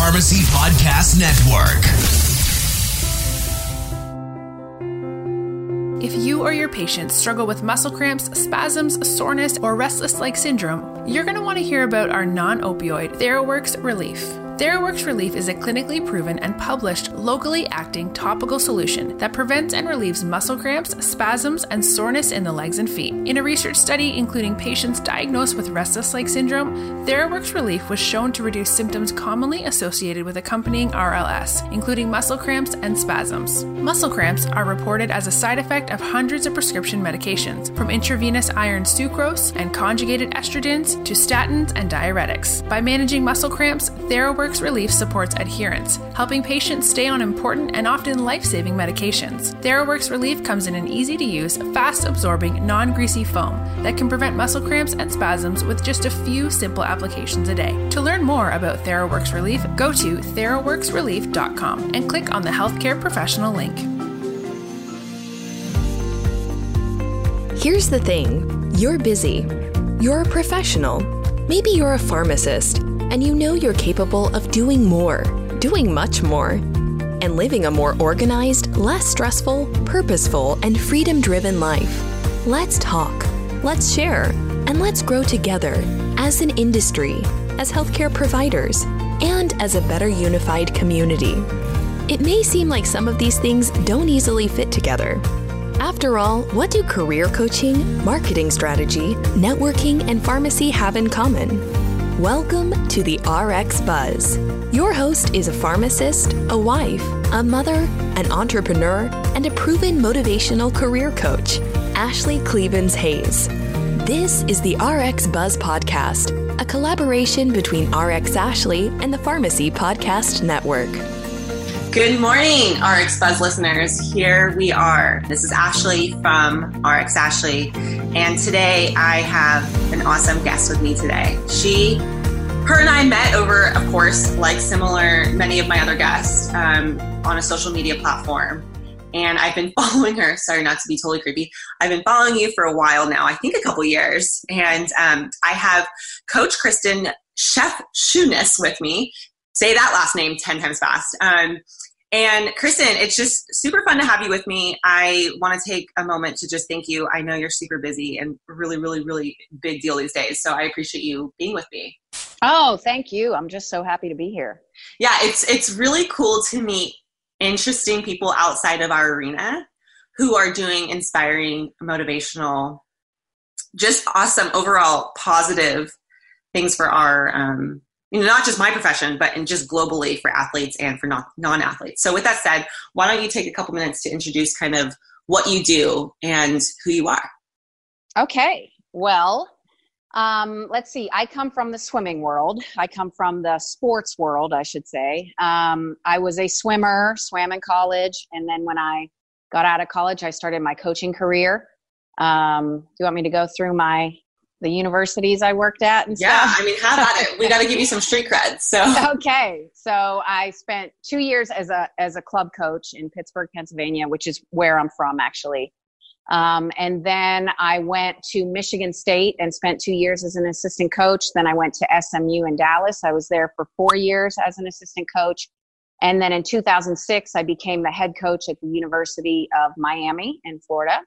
Pharmacy Podcast Network. If you or your patients struggle with muscle cramps, spasms, soreness, or restless leg syndrome, you're going to want to hear about our non opioid TheraWorks Relief. TheraWorks Relief is a clinically proven and published locally acting topical solution that prevents and relieves muscle cramps, spasms, and soreness in the legs and feet. In a research study including patients diagnosed with restless leg syndrome, TheraWorks Relief was shown to reduce symptoms commonly associated with accompanying RLS, including muscle cramps and spasms. Muscle cramps are reported as a side effect of hundreds of prescription medications, from intravenous iron sucrose and conjugated estrogens to statins and diuretics. By managing muscle cramps, TheraWorks TheraWorks Relief supports adherence, helping patients stay on important and often life saving medications. TheraWorks Relief comes in an easy to use, fast absorbing, non greasy foam that can prevent muscle cramps and spasms with just a few simple applications a day. To learn more about TheraWorks Relief, go to theraworksrelief.com and click on the healthcare professional link. Here's the thing you're busy, you're a professional, maybe you're a pharmacist and you know you're capable of doing more, doing much more, and living a more organized, less stressful, purposeful, and freedom driven life. Let's talk, let's share, and let's grow together as an industry, as healthcare providers, and as a better unified community. It may seem like some of these things don't easily fit together. After all, what do career coaching, marketing strategy, networking, and pharmacy have in common? Welcome to the RX Buzz. Your host is a pharmacist, a wife, a mother, an entrepreneur, and a proven motivational career coach, Ashlee Klevens Hayes. This is the RX Buzz Podcast, a collaboration between RX Ashlee and the Pharmacy Podcast Network. Good morning, RX Buzz listeners. Here we are. This is Ashlee from RX Ashlee, and today I have an awesome guest with me today. She, her and I met over, of course, like similar many of my other guests, um, on a social media platform. And I've been following her. Sorry, not to be totally creepy. I've been following you for a while now. I think a couple years. And um, I have Coach Kristen Chef Schunes with me say that last name 10 times fast. Um, and Kristen, it's just super fun to have you with me. I want to take a moment to just thank you. I know you're super busy and really, really, really big deal these days. So I appreciate you being with me. Oh, thank you. I'm just so happy to be here. Yeah, it's it's really cool to meet interesting people outside of our arena who are doing inspiring, motivational, just awesome overall positive things for our um, you know, not just my profession, but in just globally for athletes and for non athletes. So, with that said, why don't you take a couple minutes to introduce kind of what you do and who you are? Okay. Well, um, let's see. I come from the swimming world. I come from the sports world, I should say. Um, I was a swimmer, swam in college, and then when I got out of college, I started my coaching career. Um, do you want me to go through my the universities I worked at and yeah, stuff. I mean, have at it. We got to give you some street cred. So okay, so I spent two years as a as a club coach in Pittsburgh, Pennsylvania, which is where I'm from actually. Um, and then I went to Michigan State and spent two years as an assistant coach. Then I went to SMU in Dallas. I was there for four years as an assistant coach. And then in 2006, I became the head coach at the University of Miami in Florida.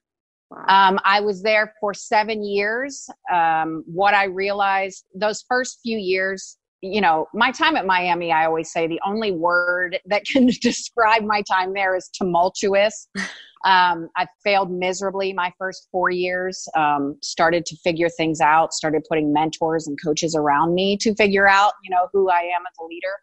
Um, I was there for seven years. Um, what I realized those first few years, you know, my time at Miami, I always say the only word that can describe my time there is tumultuous. Um, I failed miserably my first four years. Um, started to figure things out. Started putting mentors and coaches around me to figure out, you know, who I am as a leader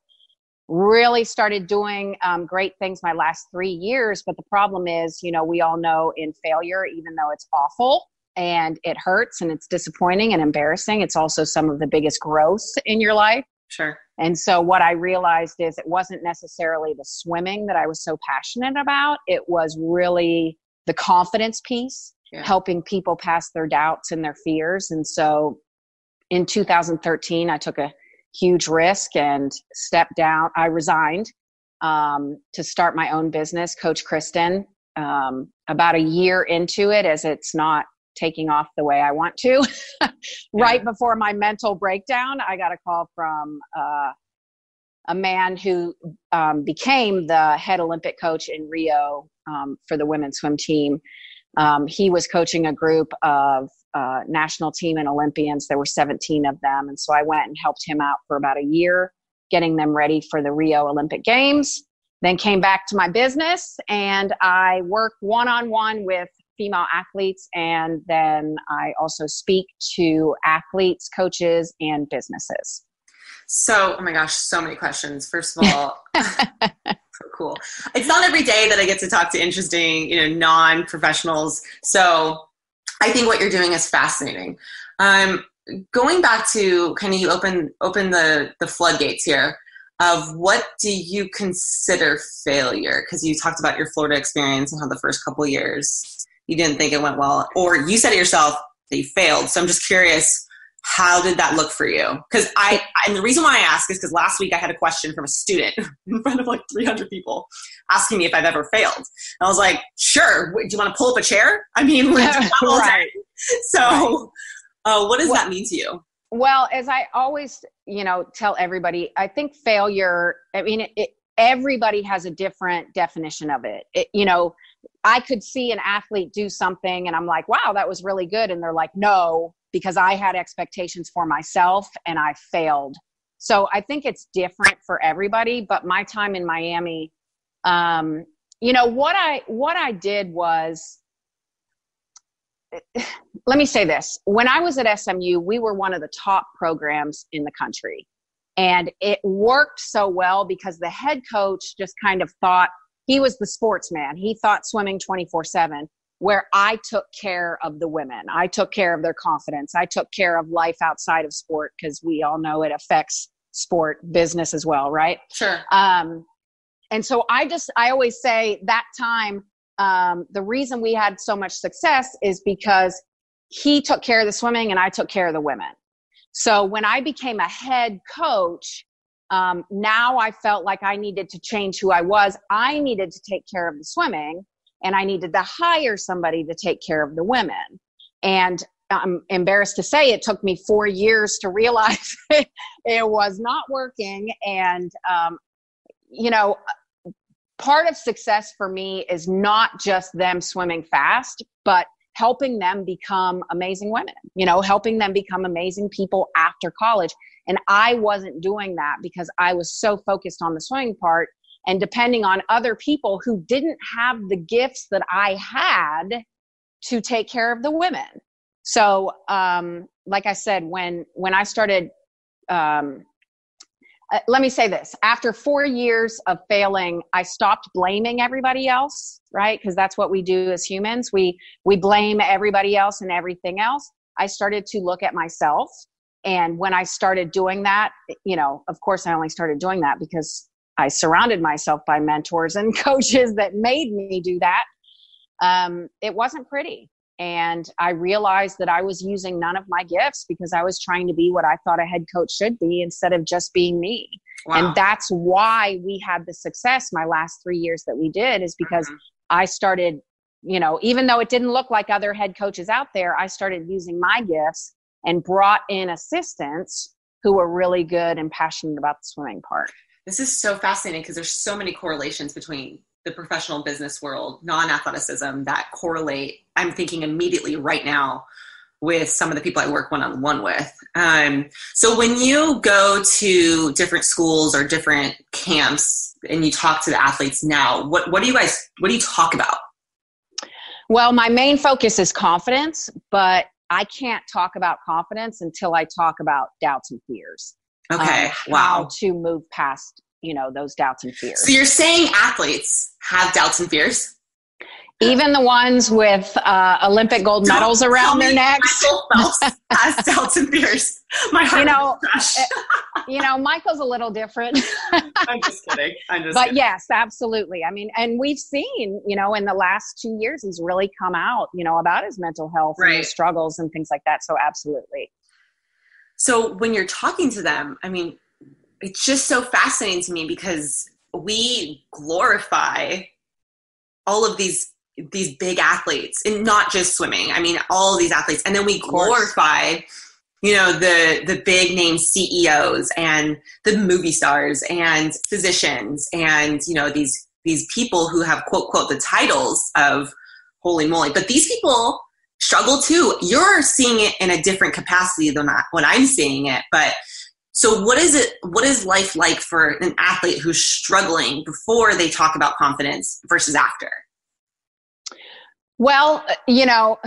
really started doing um, great things my last three years but the problem is you know we all know in failure even though it's awful and it hurts and it's disappointing and embarrassing it's also some of the biggest growth in your life sure and so what i realized is it wasn't necessarily the swimming that i was so passionate about it was really the confidence piece yeah. helping people pass their doubts and their fears and so in 2013 i took a huge risk and stepped down. I resigned um, to start my own business, Coach Christen. Um, about a year into it, as it's not taking off the way I want to. right before my mental breakdown, I got a call from uh, a man who um, became the head Olympic coach in Rio um, for the women's swim team. Um, he was coaching a group of uh, national team and Olympians. There were 17 of them. And so I went and helped him out for about a year, getting them ready for the Rio Olympic Games. Then came back to my business and I work one on one with female athletes. And then I also speak to athletes, coaches, and businesses. So, oh my gosh, so many questions. First of all, so cool. It's not every day that I get to talk to interesting, you know, non-professionals. So, I think what you're doing is fascinating. Um, going back to kind of you open open the the floodgates here of what do you consider failure? Because you talked about your Florida experience and how the first couple years you didn't think it went well, or you said it yourself that you failed. So I'm just curious how did that look for you? Because I, and the reason why I ask is because last week I had a question from a student in front of like 300 people asking me if I've ever failed. And I was like, sure. Do you want to pull up a chair? I mean, right. So. Uh, what does well, that mean to you? Well, as I always, you know, tell everybody, I think failure, I mean, it, it, everybody has a different definition of it. it. You know, I could see an athlete do something and I'm like, wow, that was really good. And they're like, no, because I had expectations for myself and I failed. So I think it's different for everybody. But my time in Miami, um, you know what I what I did was. Let me say this. When I was at SMU, we were one of the top programs in the country. And it worked so well because the head coach just kind of thought he was the sportsman. He thought swimming 24 7 where I took care of the women. I took care of their confidence. I took care of life outside of sport because we all know it affects sport business as well, right? Sure. Um, and so I just, I always say that time, um, the reason we had so much success is because he took care of the swimming and I took care of the women. So when I became a head coach, um, now I felt like I needed to change who I was. I needed to take care of the swimming and I needed to hire somebody to take care of the women. And I'm embarrassed to say it took me four years to realize it was not working. And, um, you know, part of success for me is not just them swimming fast, but helping them become amazing women, you know, helping them become amazing people after college. And I wasn't doing that because I was so focused on the swimming part and depending on other people who didn't have the gifts that I had to take care of the women. So, um, like I said, when when I started, um, uh, let me say this: after four years of failing, I stopped blaming everybody else, right? Because that's what we do as humans. We we blame everybody else and everything else. I started to look at myself, and when I started doing that, you know, of course, I only started doing that because I surrounded myself by mentors and coaches that made me do that. Um, it wasn't pretty. And I realized that I was using none of my gifts because I was trying to be what I thought a head coach should be instead of just being me. Wow. And that's why we had the success my last three years that we did, is because mm-hmm. I started, you know, even though it didn't look like other head coaches out there, I started using my gifts and brought in assistants who were really good and passionate about the swimming part. This is so fascinating because there's so many correlations between the professional business world, non-athleticism that correlate. I'm thinking immediately right now with some of the people I work one-on-one with. Um, so when you go to different schools or different camps and you talk to the athletes now, what, what do you guys, what do you talk about? Well, my main focus is confidence, but I can't talk about confidence until I talk about doubts and fears. Okay. Um, wow. How to move past, you know, those doubts and fears. So you're saying athletes have doubts and fears? Even the ones with uh, Olympic gold Don't medals around their necks. Michael Phelps has doubts and fears. My heart you know, eh, you know, Michael's a little different. I'm just kidding. I'm just but kidding. yes, absolutely. I mean, and we've seen, you know, in the last two years, he's really come out, you know, about his mental health right. and his struggles and things like that. So absolutely. So when you're talking to them, I mean, it's just so fascinating to me because we glorify all of these these big athletes and not just swimming. I mean, all these athletes, and then we glorify you know the the big name CEOs and the movie stars and physicians and you know these these people who have quote quote the titles of holy moly. But these people struggle too. You're seeing it in a different capacity than when i'm seeing it. But so what is it what is life like for an athlete who's struggling before they talk about confidence versus after well you know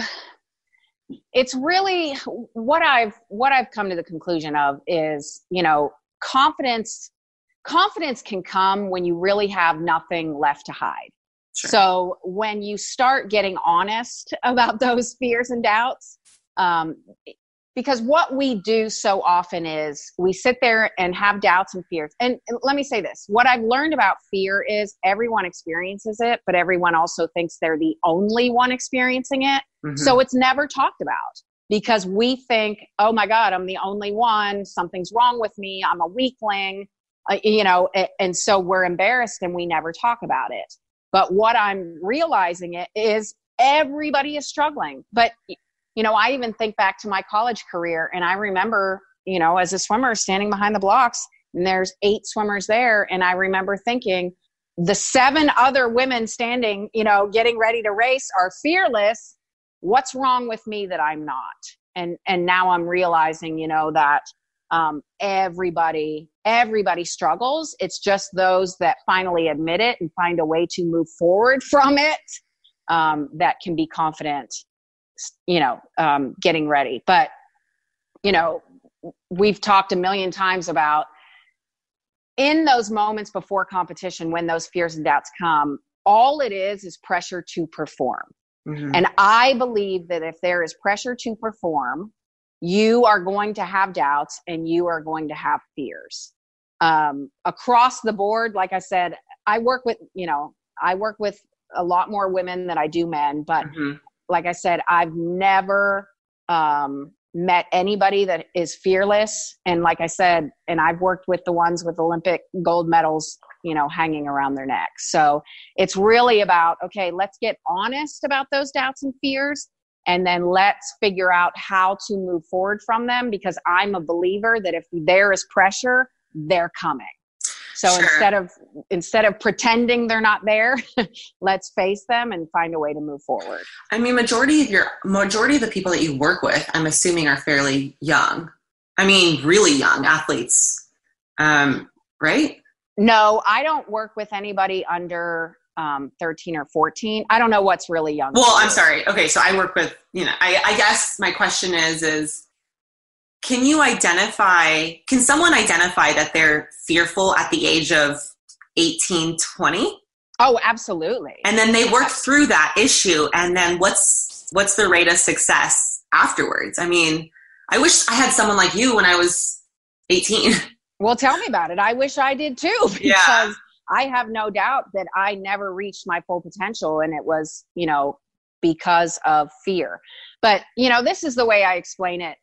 it's really what i've what i've come to the conclusion of is you know confidence confidence can come when you really have nothing left to hide sure. so when you start getting honest about those fears and doubts um, because what we do so often is we sit there and have doubts and fears. And let me say this what i've learned about fear is everyone experiences it but everyone also thinks they're the only one experiencing it. Mm-hmm. so it's never talked about because we think oh my god i'm the only one. Something's wrong with me. I'm a weakling. Uh, you know and so we're embarrassed and we never talk about it. But what i'm realizing it is everybody is struggling but you know, I even think back to my college career and I remember, you know, as a swimmer standing behind the blocks and there's eight swimmers there. And I remember thinking, the seven other women standing, you know, getting ready to race are fearless. What's wrong with me that I'm not? And and now I'm realizing, you know, that um, everybody everybody struggles. It's just those that finally admit it and find a way to move forward from it um, that can be confident you know um, getting ready. But you know we've talked a million times about in those moments before competition when those fears and doubts come all it is is pressure to perform. Mm-hmm. and i believe that if there is pressure to perform you are going to have doubts and you are going to have fears. Um, across the board like i said i work with you know i work with a lot more women than i do men but mm-hmm like I said, I've never um, met anybody that is fearless. And like I said, and I've worked with the ones with Olympic gold medals, you know, hanging around their necks. So it's really about, okay, let's get honest about those doubts and fears. And then let's figure out how to move forward from them because I'm a believer that if there is pressure, they're coming. So sure. instead of instead of pretending they're not there, let's face them and find a way to move forward. I mean, majority of your majority of the people that you work with, I'm assuming, are fairly young. I mean, really young athletes, um, right? No, I don't work with anybody under um, 13 or 14. I don't know what's really young. Well, I'm sorry. Okay, so I work with, you know, I, I guess my question is, is can you identify can someone identify that they're fearful at the age of 18 20 oh absolutely. And then they work through that issue and then what's what's the rate of success afterwards? I mean i wish i had someone like you when i was 18 well tell me about it. I wish i did too because yeah. i have no doubt that i never reached my full potential and it was you know because of fear. But you know this is the way i explain it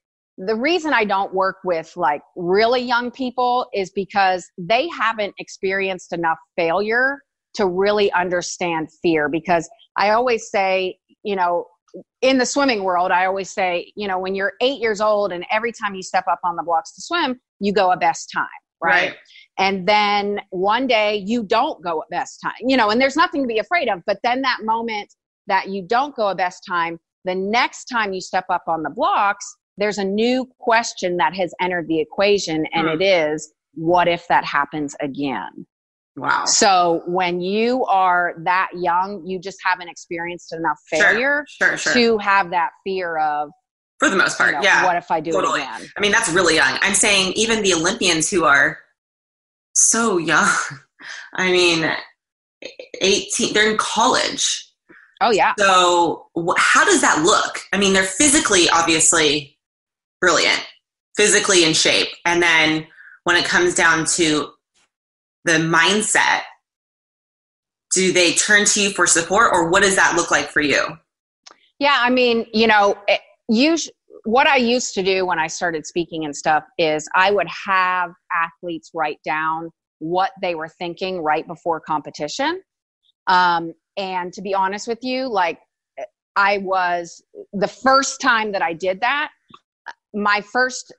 the reason I don't work with like really young people is because they haven't experienced enough failure to really understand fear. Because I always say, you know, in the swimming world, I always say, you know, when you're eight years old and every time you step up on the blocks to swim, you go a best time, right? right? And then one day you don't go a best time, you know, and there's nothing to be afraid of. But then that moment that you don't go a best time, the next time you step up on the blocks, there's a new question that has entered the equation, and hmm. it is what if that happens again? Wow. So when you are that young, you just haven't experienced enough failure sure, sure, sure. to have that fear of for the most part, you know, yeah. What if I do totally. it again? I mean, that's really young. I'm saying even the Olympians who are so young. I mean, 18, they're in college. Oh, yeah. So, how does that look? I mean, they're physically obviously brilliant, physically in shape. And then when it comes down to the mindset, do they turn to you for support or what does that look like for you? Yeah, I mean, you know, you what I used to do when I started speaking and stuff is I would have athletes write down what they were thinking right before competition. Um, and to be honest with you, like I was the first time that I did that, my first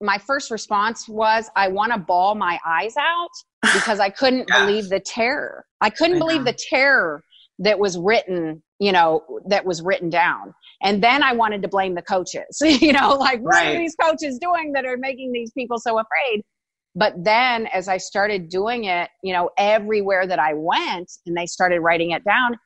my first response was I want to ball my eyes out because I couldn't yeah. believe the terror. I couldn't I believe the mm-hmm. terror that was written, you know, that was written down. And then I wanted to blame the coaches, you know, like what right. are these coaches doing that are making these people so afraid? But then as I started doing it, you know, everywhere that I went and they started writing it down,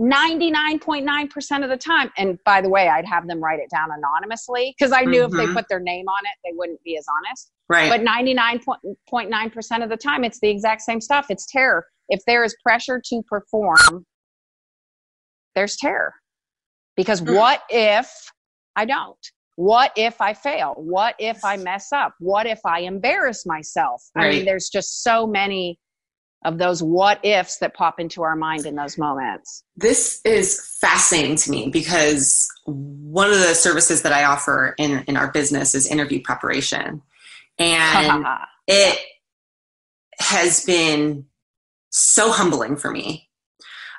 99.9% of the time. And by the way, I'd have them write it down anonymously because I knew mm-hmm. if they mm-hmm. put their name on it, they wouldn't be as honest. Right. But 99.9% of the time, it's the exact same stuff. It's terror. If there is pressure to perform, there's terror. Because mm. what if I don't? What if I fail? What if I mess up? What if I embarrass myself? Right. I mean, there's just so many of those what ifs that pop into our mind in those moments. This is fascinating to me because one of the services that I offer in, in our business is interview preparation. And it has been so humbling for me.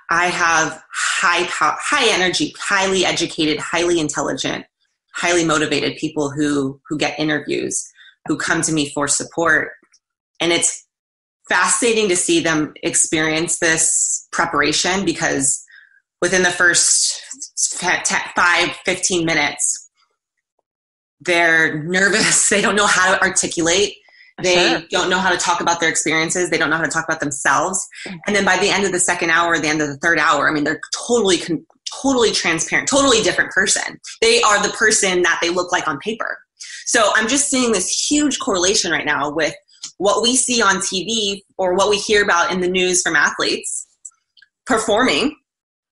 I have high high energy, highly educated, highly intelligent, highly motivated people who who get interviews, who come to me for support. And it's fascinating to see them experience this preparation because within the first five, 15 minutes, they're nervous. They don't know how to articulate. They sure. don't know how to talk about their experiences. They don't know how to talk about themselves. Mm-hmm. And then by the end of the second hour, the end of the third hour, I mean, they're totally, totally transparent, totally different person. They are the person that they look like on paper. So I'm just seeing this huge correlation right now with what we see on TV or what we hear about in the news from athletes performing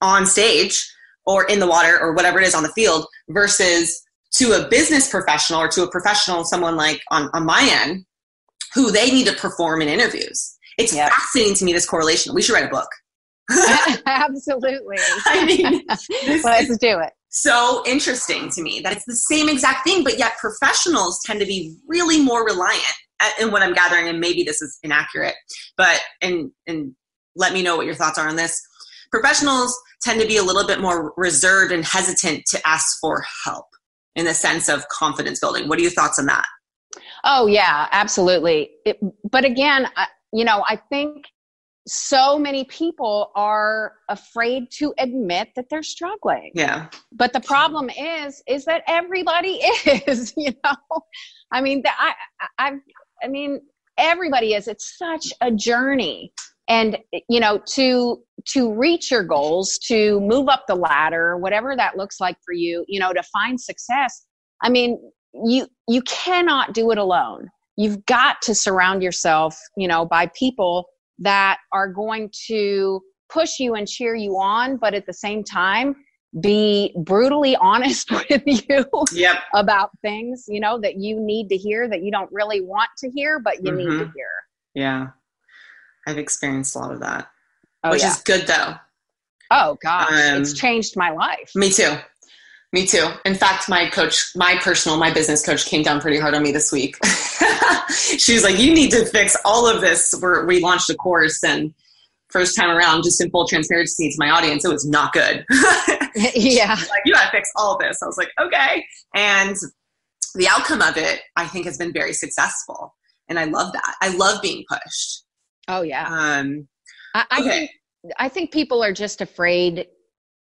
on stage or in the water or whatever it is on the field versus to a business professional or to a professional, someone like on, on my end, who they need to perform in interviews. It's yep. fascinating to me, this correlation. We should write a book. Absolutely. I mean, let's do it. So interesting to me that it's the same exact thing, but yet professionals tend to be really more reliant and what I'm gathering, and maybe this is inaccurate, but and and let me know what your thoughts are on this. Professionals tend to be a little bit more reserved and hesitant to ask for help in the sense of confidence building. What are your thoughts on that? Oh yeah, absolutely. It, but again, I, you know, I think so many people are afraid to admit that they're struggling. Yeah. But the problem is, is that everybody is. You know, I mean, I, I've I mean, everybody is. It's such a journey. And you know, to to reach your goals, to move up the ladder, whatever that looks like for you, you know, to find success. I mean, you you cannot do it alone. You've got to surround yourself, you know, by people that are going to push you and cheer you on, but at the same time, be brutally honest with you yep. about things, you know, that you need to hear that you don't really want to hear, but you mm-hmm. need to mm-hmm. hear. Yeah. I've experienced a lot of that. Oh, which yeah. is good though. Oh gosh, um, it's changed my life. Me too. Me too. In fact, my coach, my personal, my business coach came down pretty hard on me this week. she was like, you need to fix all of this. We're, we launched a course and first time around, just in full transparency to my audience, it was not good. yeah. Like, you gotta fix all of this. I was like, okay. And the outcome of it, I think, has been very successful. And I love that. I love being pushed. Oh yeah. Um, I, I okay. think I think people are just afraid,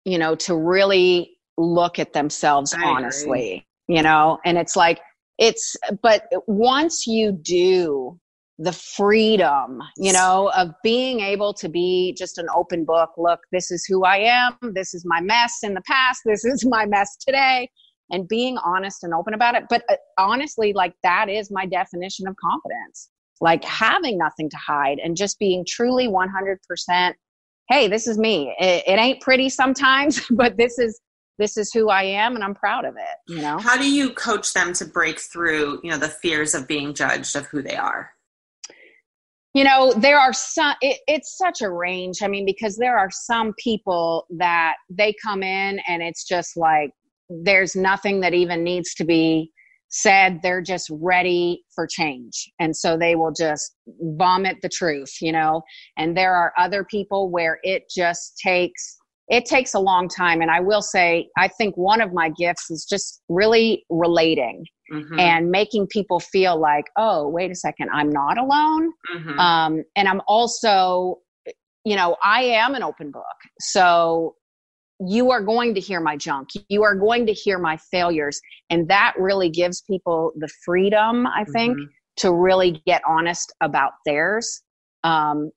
you know, to really look at themselves I honestly. Agree. You know, and it's like it's but once you do the freedom, you know, of being able to be just an open book. Look, this is who I am. This is my mess in the past. This is my mess today. And being honest and open about it. But uh, honestly, like that is my definition of confidence. Like having nothing to hide and just being truly 100%. Hey, this is me. It, it ain't pretty sometimes, but this is this is who I am and I'm proud of it, you know. How do you coach them to break through, you know, the fears of being judged of who they are? You know there are some it, it's such a range. I mean because there are some people that they come in and it's just like there's nothing that even needs to be said. They're just ready for change. And so they will just vomit the truth you know? And there are other people where it just takes it takes a long time. And i will say i think one of my gifts is just really relating mm-hmm. and making people feel like, oh, wait a second, I'm not alone. Mm-hmm. Um, and I'm also, you know, I am an open book. So you are going to hear my junk. You are going to hear my failures. And that really gives people the freedom, I think, mm-hmm. to really get honest about theirs. Um,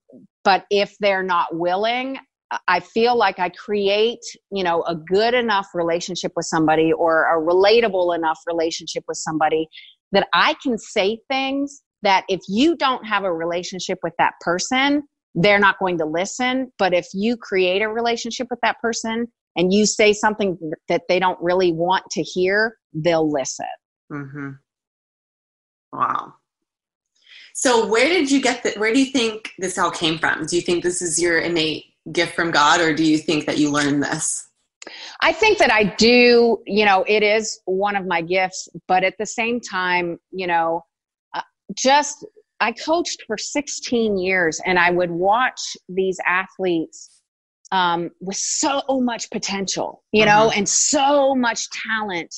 but if they're not willing, I feel like I create, you know, a good enough relationship with somebody or a relatable enough relationship with somebody that I can say things that if you don't have a relationship with that person, they're not going to listen. But if you create a relationship with that person and you say something that they don't really want to hear, they'll listen. Mm-hmm. Wow. So where did you get that? Where do you think this all came from? Do you think this is your innate gift from God, or do you think that you learned this? I think that I do, you know, it is one of my gifts, but at the same time, you know, uh, just I coached for 16 years and I would watch these athletes um, with so much potential, you know, uh-huh. and so much talent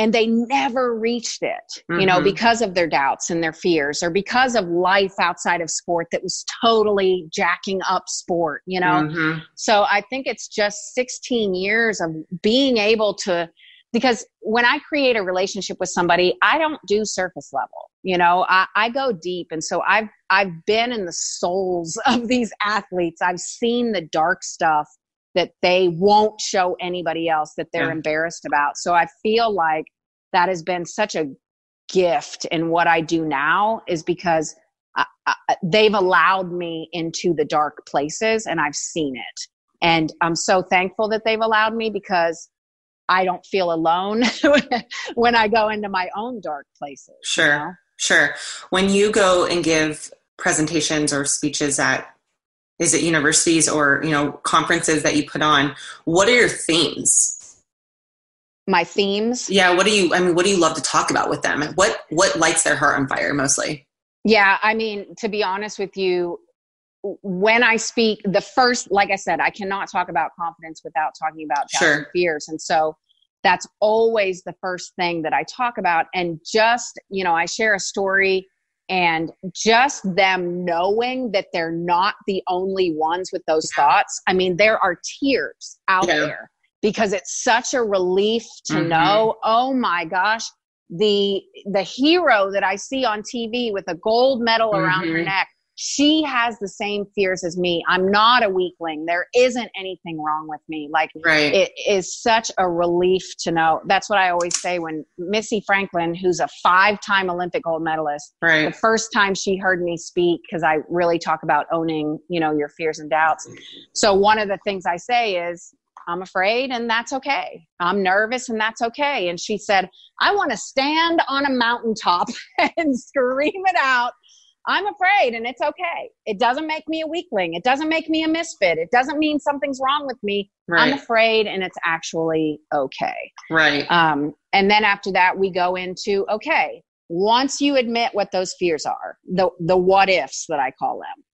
and they never reached it mm-hmm. you know mm-hmm. because of their doubts and their fears or because of life outside of sport that was totally jacking up sport you know mm-hmm. so i think it's just 16 years of being able to because when i create a relationship with somebody i don't do surface level you know I, I go deep and so i've i've been in the souls of these athletes i've seen the dark stuff that they won't show anybody else that they're yeah. embarrassed about. So I feel like that has been such a gift in what I do now is because I, I, they've allowed me into the dark places and I've seen it. And I'm so thankful that they've allowed me because I don't feel alone when I go into my own dark places. Sure. You know? Sure. When you go and give presentations or speeches at is it universities or you know conferences that you put on? What are your themes? My themes? Yeah what do you i mean what do you love to talk about with them? What what lights their heart on fire mostly? Yeah i mean to be honest with you when i speak the first like i said i cannot talk about confidence without talking about sure. fears. And so that's always the first thing that i talk about. And just you know i share a story and just them knowing that they're not the only ones with those thoughts i mean there are tears out yeah. there because it's such a relief to mm-hmm. know oh my gosh the the hero that i see on tv with a gold medal mm-hmm. around her mm-hmm. neck she has the same fears as me. I'm not a weakling. There isn't anything wrong with me. Like right. it is such a relief to know. That's what I always say when Missy Franklin, who's a five-time Olympic gold medalist, right. the first time she heard me speak, because I really talk about owning, you know, your fears and doubts. So one of the things I say is, I'm afraid, and that's okay. I'm nervous, and that's okay. And she said, I want to stand on a mountaintop and scream it out I'm afraid and it's okay. It doesn't make me a weakling. It doesn't make me a misfit. It doesn't mean something's wrong with me. Right. I'm afraid and it's actually okay. Right. Um, and then after that, we go into okay, once you admit what those fears are, the, the what ifs that I call them,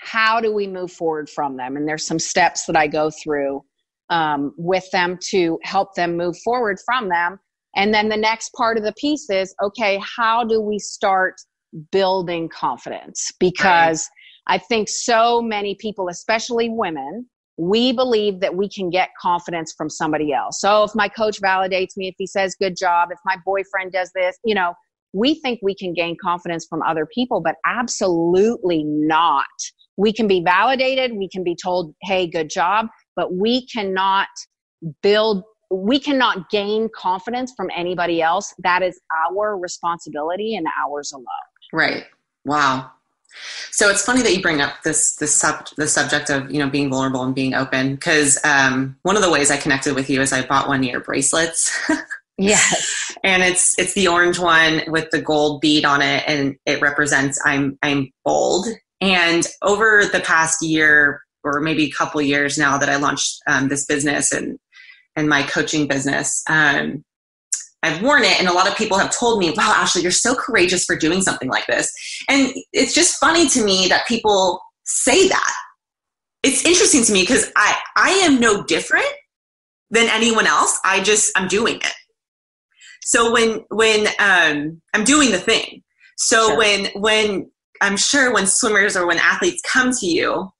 how do we move forward from them? And there's some steps that I go through um, with them to help them move forward from them. And then the next part of the piece is okay, how do we start building confidence because right. I think so many people, especially women, we believe that we can get confidence from somebody else. So if my coach validates me, if he says good job, if my boyfriend does this, you know, we think we can gain confidence from other people, but absolutely not. We can be validated, we can be told, hey, good job, but we cannot build we cannot gain confidence from anybody else. That is our responsibility and ours alone. Right. Wow. So it's funny that you bring up this this sub the subject of you know being vulnerable and being open because um, one of the ways I connected with you is I bought one of your bracelets. yes, and it's it's the orange one with the gold bead on it, and it represents I'm I'm bold. And over the past year or maybe a couple years now that I launched um, this business and and my coaching business, um, I've worn it, and a lot of people have told me, wow, Ashlee, you're so courageous for doing something like this. And it's just funny to me that people say that. It's interesting to me because I, I am no different than anyone else. I just, I'm doing it. So when when um, I'm doing the thing, so Sure. when when I'm sure when swimmers or when athletes come to you,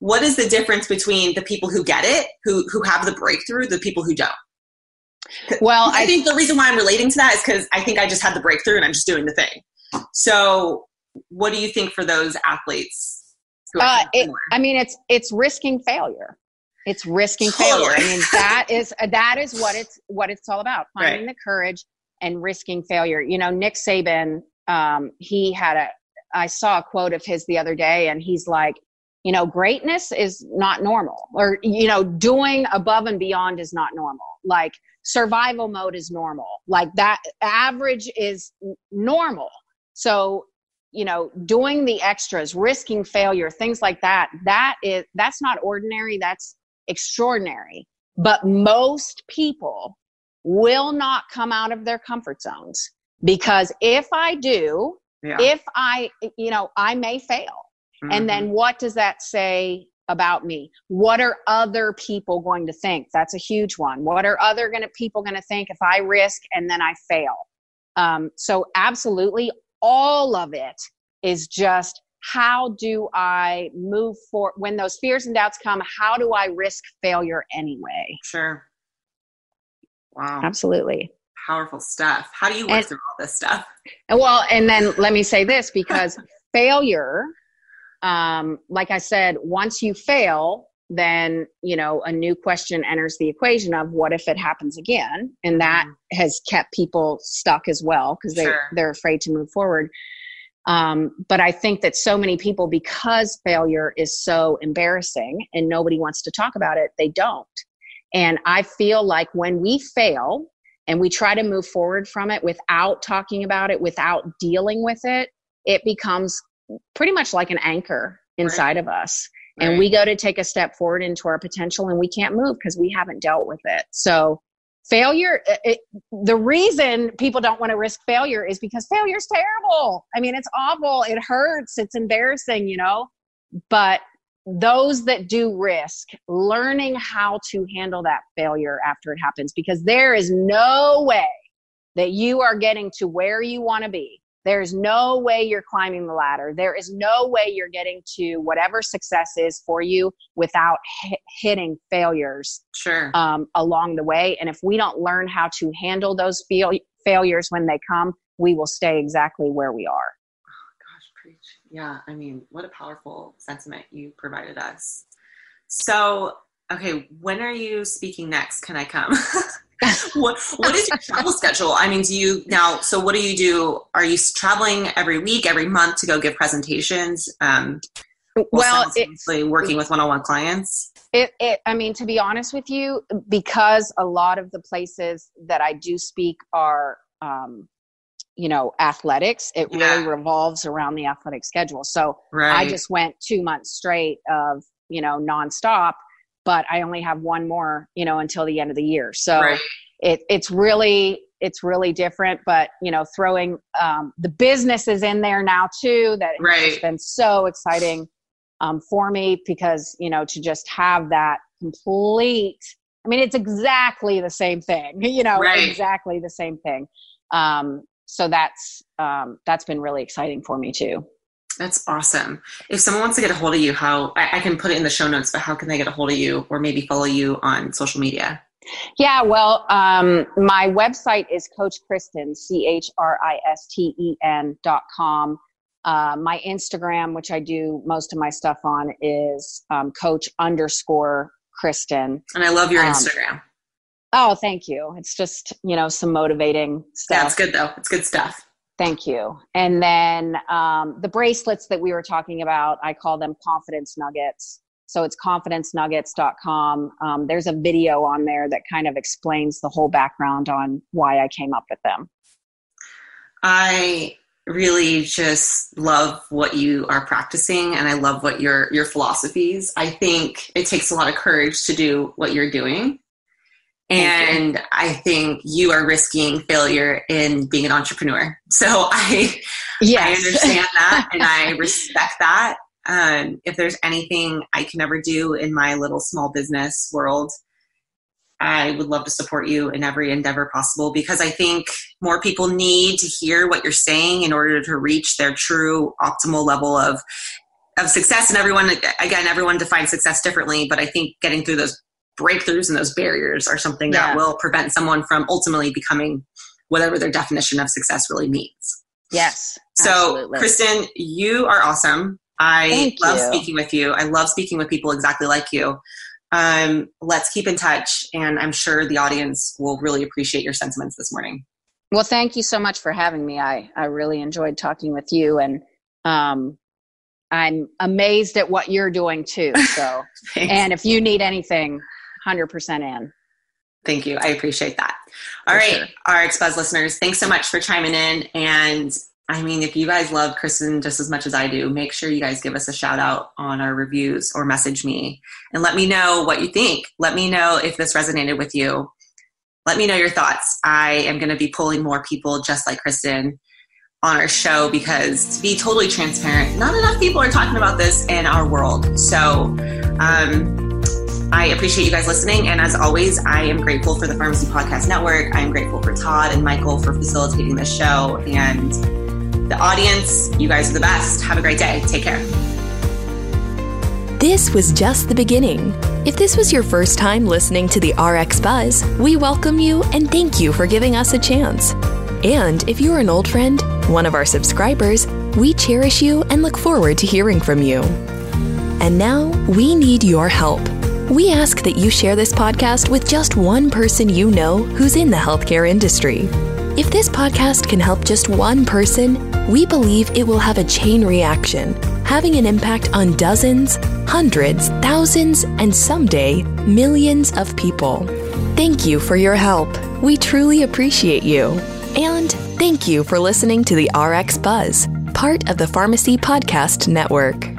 what is the difference between the people who get it, who who have the breakthrough, the people who don't? Well, I I think the reason why I'm relating to that is because I think I just had the breakthrough and I'm just doing the thing. So, what do you think for those athletes? Uh, it. I mean, it's it's risking failure. It's risking failure. I mean, that is that is what it's what it's all about. Finding Right. the courage and risking failure. You know, Nick Saban, um, he had a. I saw a quote of his the other day, and he's like, you know, greatness is not normal, or you know, doing above and beyond is not normal. Like survival mode is normal. Like that average is normal. So you know doing the extras risking failure things like that that is that's not ordinary that's extraordinary but most people will not come out of their comfort zones because if i do yeah. if i you know i may fail and Mhm. then what does that say about me? What are other people going to think? That's a huge one. What are other gonna, people going to think if i risk and then i fail? Um, so absolutely all of it is just how do i move for when those fears and doubts come how do i risk failure anyway? Sure. Wow, absolutely. Powerful stuff. How do you work And- through all this stuff? Well, and then let me say this because failure, um, like I said, once you fail, then you know a new question enters the equation of what if it happens again, and that has kept people stuck as well because they Sure. they're afraid to move forward. Um, but I think that so many people, because failure is so embarrassing and nobody wants to talk about it, they don't. And I feel like when we fail, and we try to move forward from it without talking about it, without dealing with it, it becomes pretty much like an anchor inside of us. And Right. we go to take a step forward into our potential and we can't move because we haven't dealt with it. So, failure, it, the reason people don't want to risk failure is because failure is terrible. I mean, it's awful, it hurts, it's embarrassing, you know? But those that do risk learning how to handle that failure after it happens because there is no way that you are getting to where you want to be there's no way you're climbing the ladder there is no way you're getting to whatever success is for you without hi- hitting failures Sure. um, along the way and if we don't learn how to handle those fail- failures when they come we will stay exactly where we are Gosh, preach. Yeah, I mean, what a powerful sentiment you provided us. So, okay, when are you speaking next? Can I come? what What is your travel schedule? I mean, do you now? So, what do you do? Are you traveling every week, every month to go give presentations? Um, well it, working with one-on-one clients. It, it, I mean, to be honest with you, because a lot of the places that I do speak are, um, you know, athletics, it really revolves around the athletic schedule. So Right. I just went two months straight of, you know, nonstop, but I only have one more, you know, until the end of the year. So Right. it, it's really, it's really different, but, you know, throwing um, the business is in there now too. That has Right. just been so exciting um, for me because you know to just have that complete i mean it's exactly the same thing you know Right. exactly the same thing um, so that's um, that's been really exciting for me too That's awesome. If someone wants to get a hold of you, how I, I can put it in the show notes, but how can they get a hold of you or maybe follow you on social media? yeah well um, my website is coach christen c-h-r-i-s-t-e-n dot com uh, my instagram which i do most of my stuff on is um, coach underscore christen And I love your Um, Instagram. oh thank you it's just you know some motivating stuff Yeah, it's good though. It's good stuff. Thank you. And then um, the bracelets that we were talking about, I call them confidence nuggets. So it's confidencenuggets.com. Um, there's a video on there that kind of explains the whole background on why I came up with them. I really just love what you are practicing and I love what your your philosophies. I think it takes a lot of courage to do what you're doing. And I think you are risking failure in being an entrepreneur. So I I understand that and I respect that. Um, if there's anything I can ever do in my little small business world, I would love to support you in every endeavor possible because I think more people need to hear what you're saying in order to reach their true optimal level of of success. And everyone, again, everyone defines success differently, but I think getting through those breakthroughs and those barriers are something yeah. that will prevent someone from ultimately becoming whatever their definition of success really means. Yes. So, absolutely. Christen, you are awesome. I Thank love you. speaking with you. I love speaking with people exactly like you. Um, let's keep in touch, and I'm sure the audience will really appreciate your sentiments this morning. Well, thank you so much for having me. I, I really enjoyed talking with you, and um, I'm amazed at what you're doing too. So, and if you need anything, 100% in. Thank you. I appreciate that. All for right, sure. RX Buzz listeners, thanks so much for chiming in. And I mean, if you guys love Christen just as much as I do, make sure you guys give us a shout out on our reviews or message me and let me know what you think. Let me know if this resonated with you. Let me know your thoughts. I am going to be pulling more people just like Christen on our show because to be totally transparent, not enough people are talking about this in our world. So, um, I appreciate you guys listening. And as always, I am grateful for the Pharmacy Podcast Network. I am grateful for Todd and Michael for facilitating this show. And the audience, you guys are the best. Have a great day. Take care. This was just the beginning. If this was your first time listening to the RX Buzz, we welcome you and thank you for giving us a chance. And if you're an old friend, one of our subscribers, we cherish you and look forward to hearing from you. And now we need your help. We ask that you share this podcast with just one person you know who's in the healthcare industry. If this podcast can help just one person, we believe it will have a chain reaction, having an impact on dozens, hundreds, thousands, and someday millions of people. Thank you for your help. We truly appreciate you. And thank you for listening to the RX Buzz, part of the Pharmacy Podcast Network.